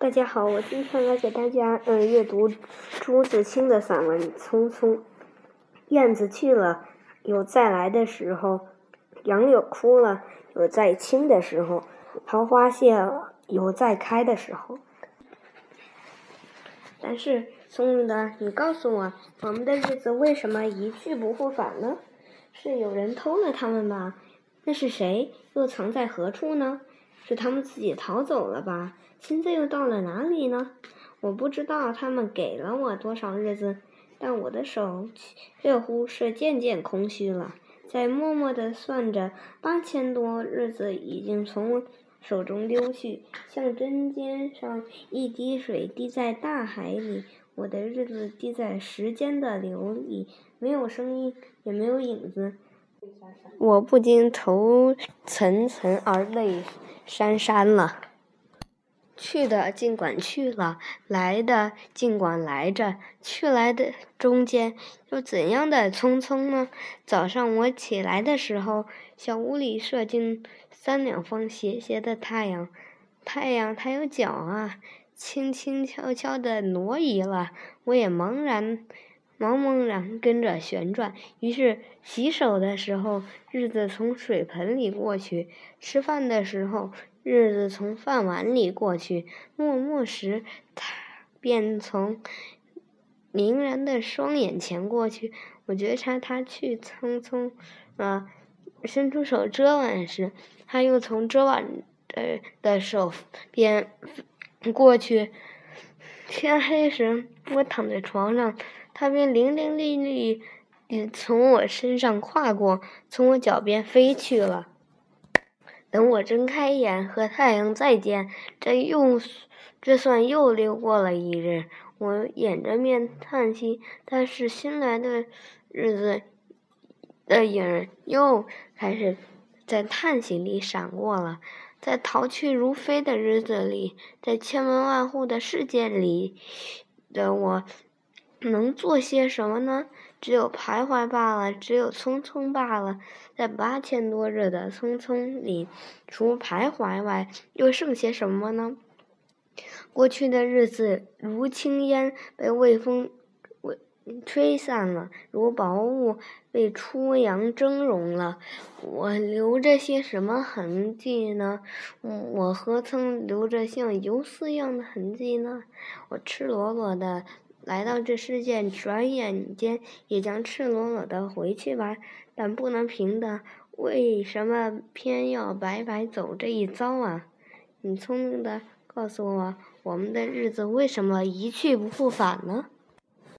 大家好，我今天来给大家嗯阅读朱自清的散文《匆匆》。燕子去了，有再来的时候；杨柳枯了，有再青的时候；桃花谢了，有再开的时候。但是，聪明的你告诉我，我们的日子为什么一去不复返呢？是有人偷了他们吧？那是谁？又藏在何处呢？是他们自己逃走了吧？现在又到了哪里呢？我不知道他们给了我多少日子，但我的手却乎是渐渐空虚了。在默默地算着，八千多日子已经从我手中溜去，像针尖上一滴水滴在大海里。我的日子滴在时间的流里，没有声音，也没有影子。我不禁头涔涔而泪潸潸了。去的尽管去了，来的尽管来着，去来的中间又怎样的匆匆呢？早上我起来的时候，小屋里射进三两方斜斜的太阳，太阳它有脚啊，轻轻悄悄地挪移了，我也茫然。茫茫然跟着旋转，于是洗手的时候，日子从水盆里过去；吃饭的时候，日子从饭碗里过去；默默时，它便从凝然的双眼前过去。我觉察他去匆匆，啊，伸出手遮挽时，他又从遮挽的的手边过去。天黑时，我躺在床上。他便伶伶俐俐地从我身上跨过，从我脚边飞去了。等我睁开眼和太阳再见，这又这算又溜过了一日。我掩着面叹息，但是新来的日子的影儿又开始在叹息里闪过了。在逃去如飞的日子里，在千门万户的世界里的我。能做些什么呢？只有徘徊罢了，只有匆匆罢了。在八千多日的匆匆里，除徘徊外，又剩些什么呢？过去的日子如轻烟，被微风吹散了；如薄雾，被初阳蒸融了。我留着些什么痕迹呢？我何曾留着像游丝一样的痕迹呢？我赤裸裸的。来到这世界，转眼间也将赤裸裸的回去吧。但不能平的，为什么偏要白白走这一遭啊？你聪明的告诉我，我们的日子为什么一去不复返呢？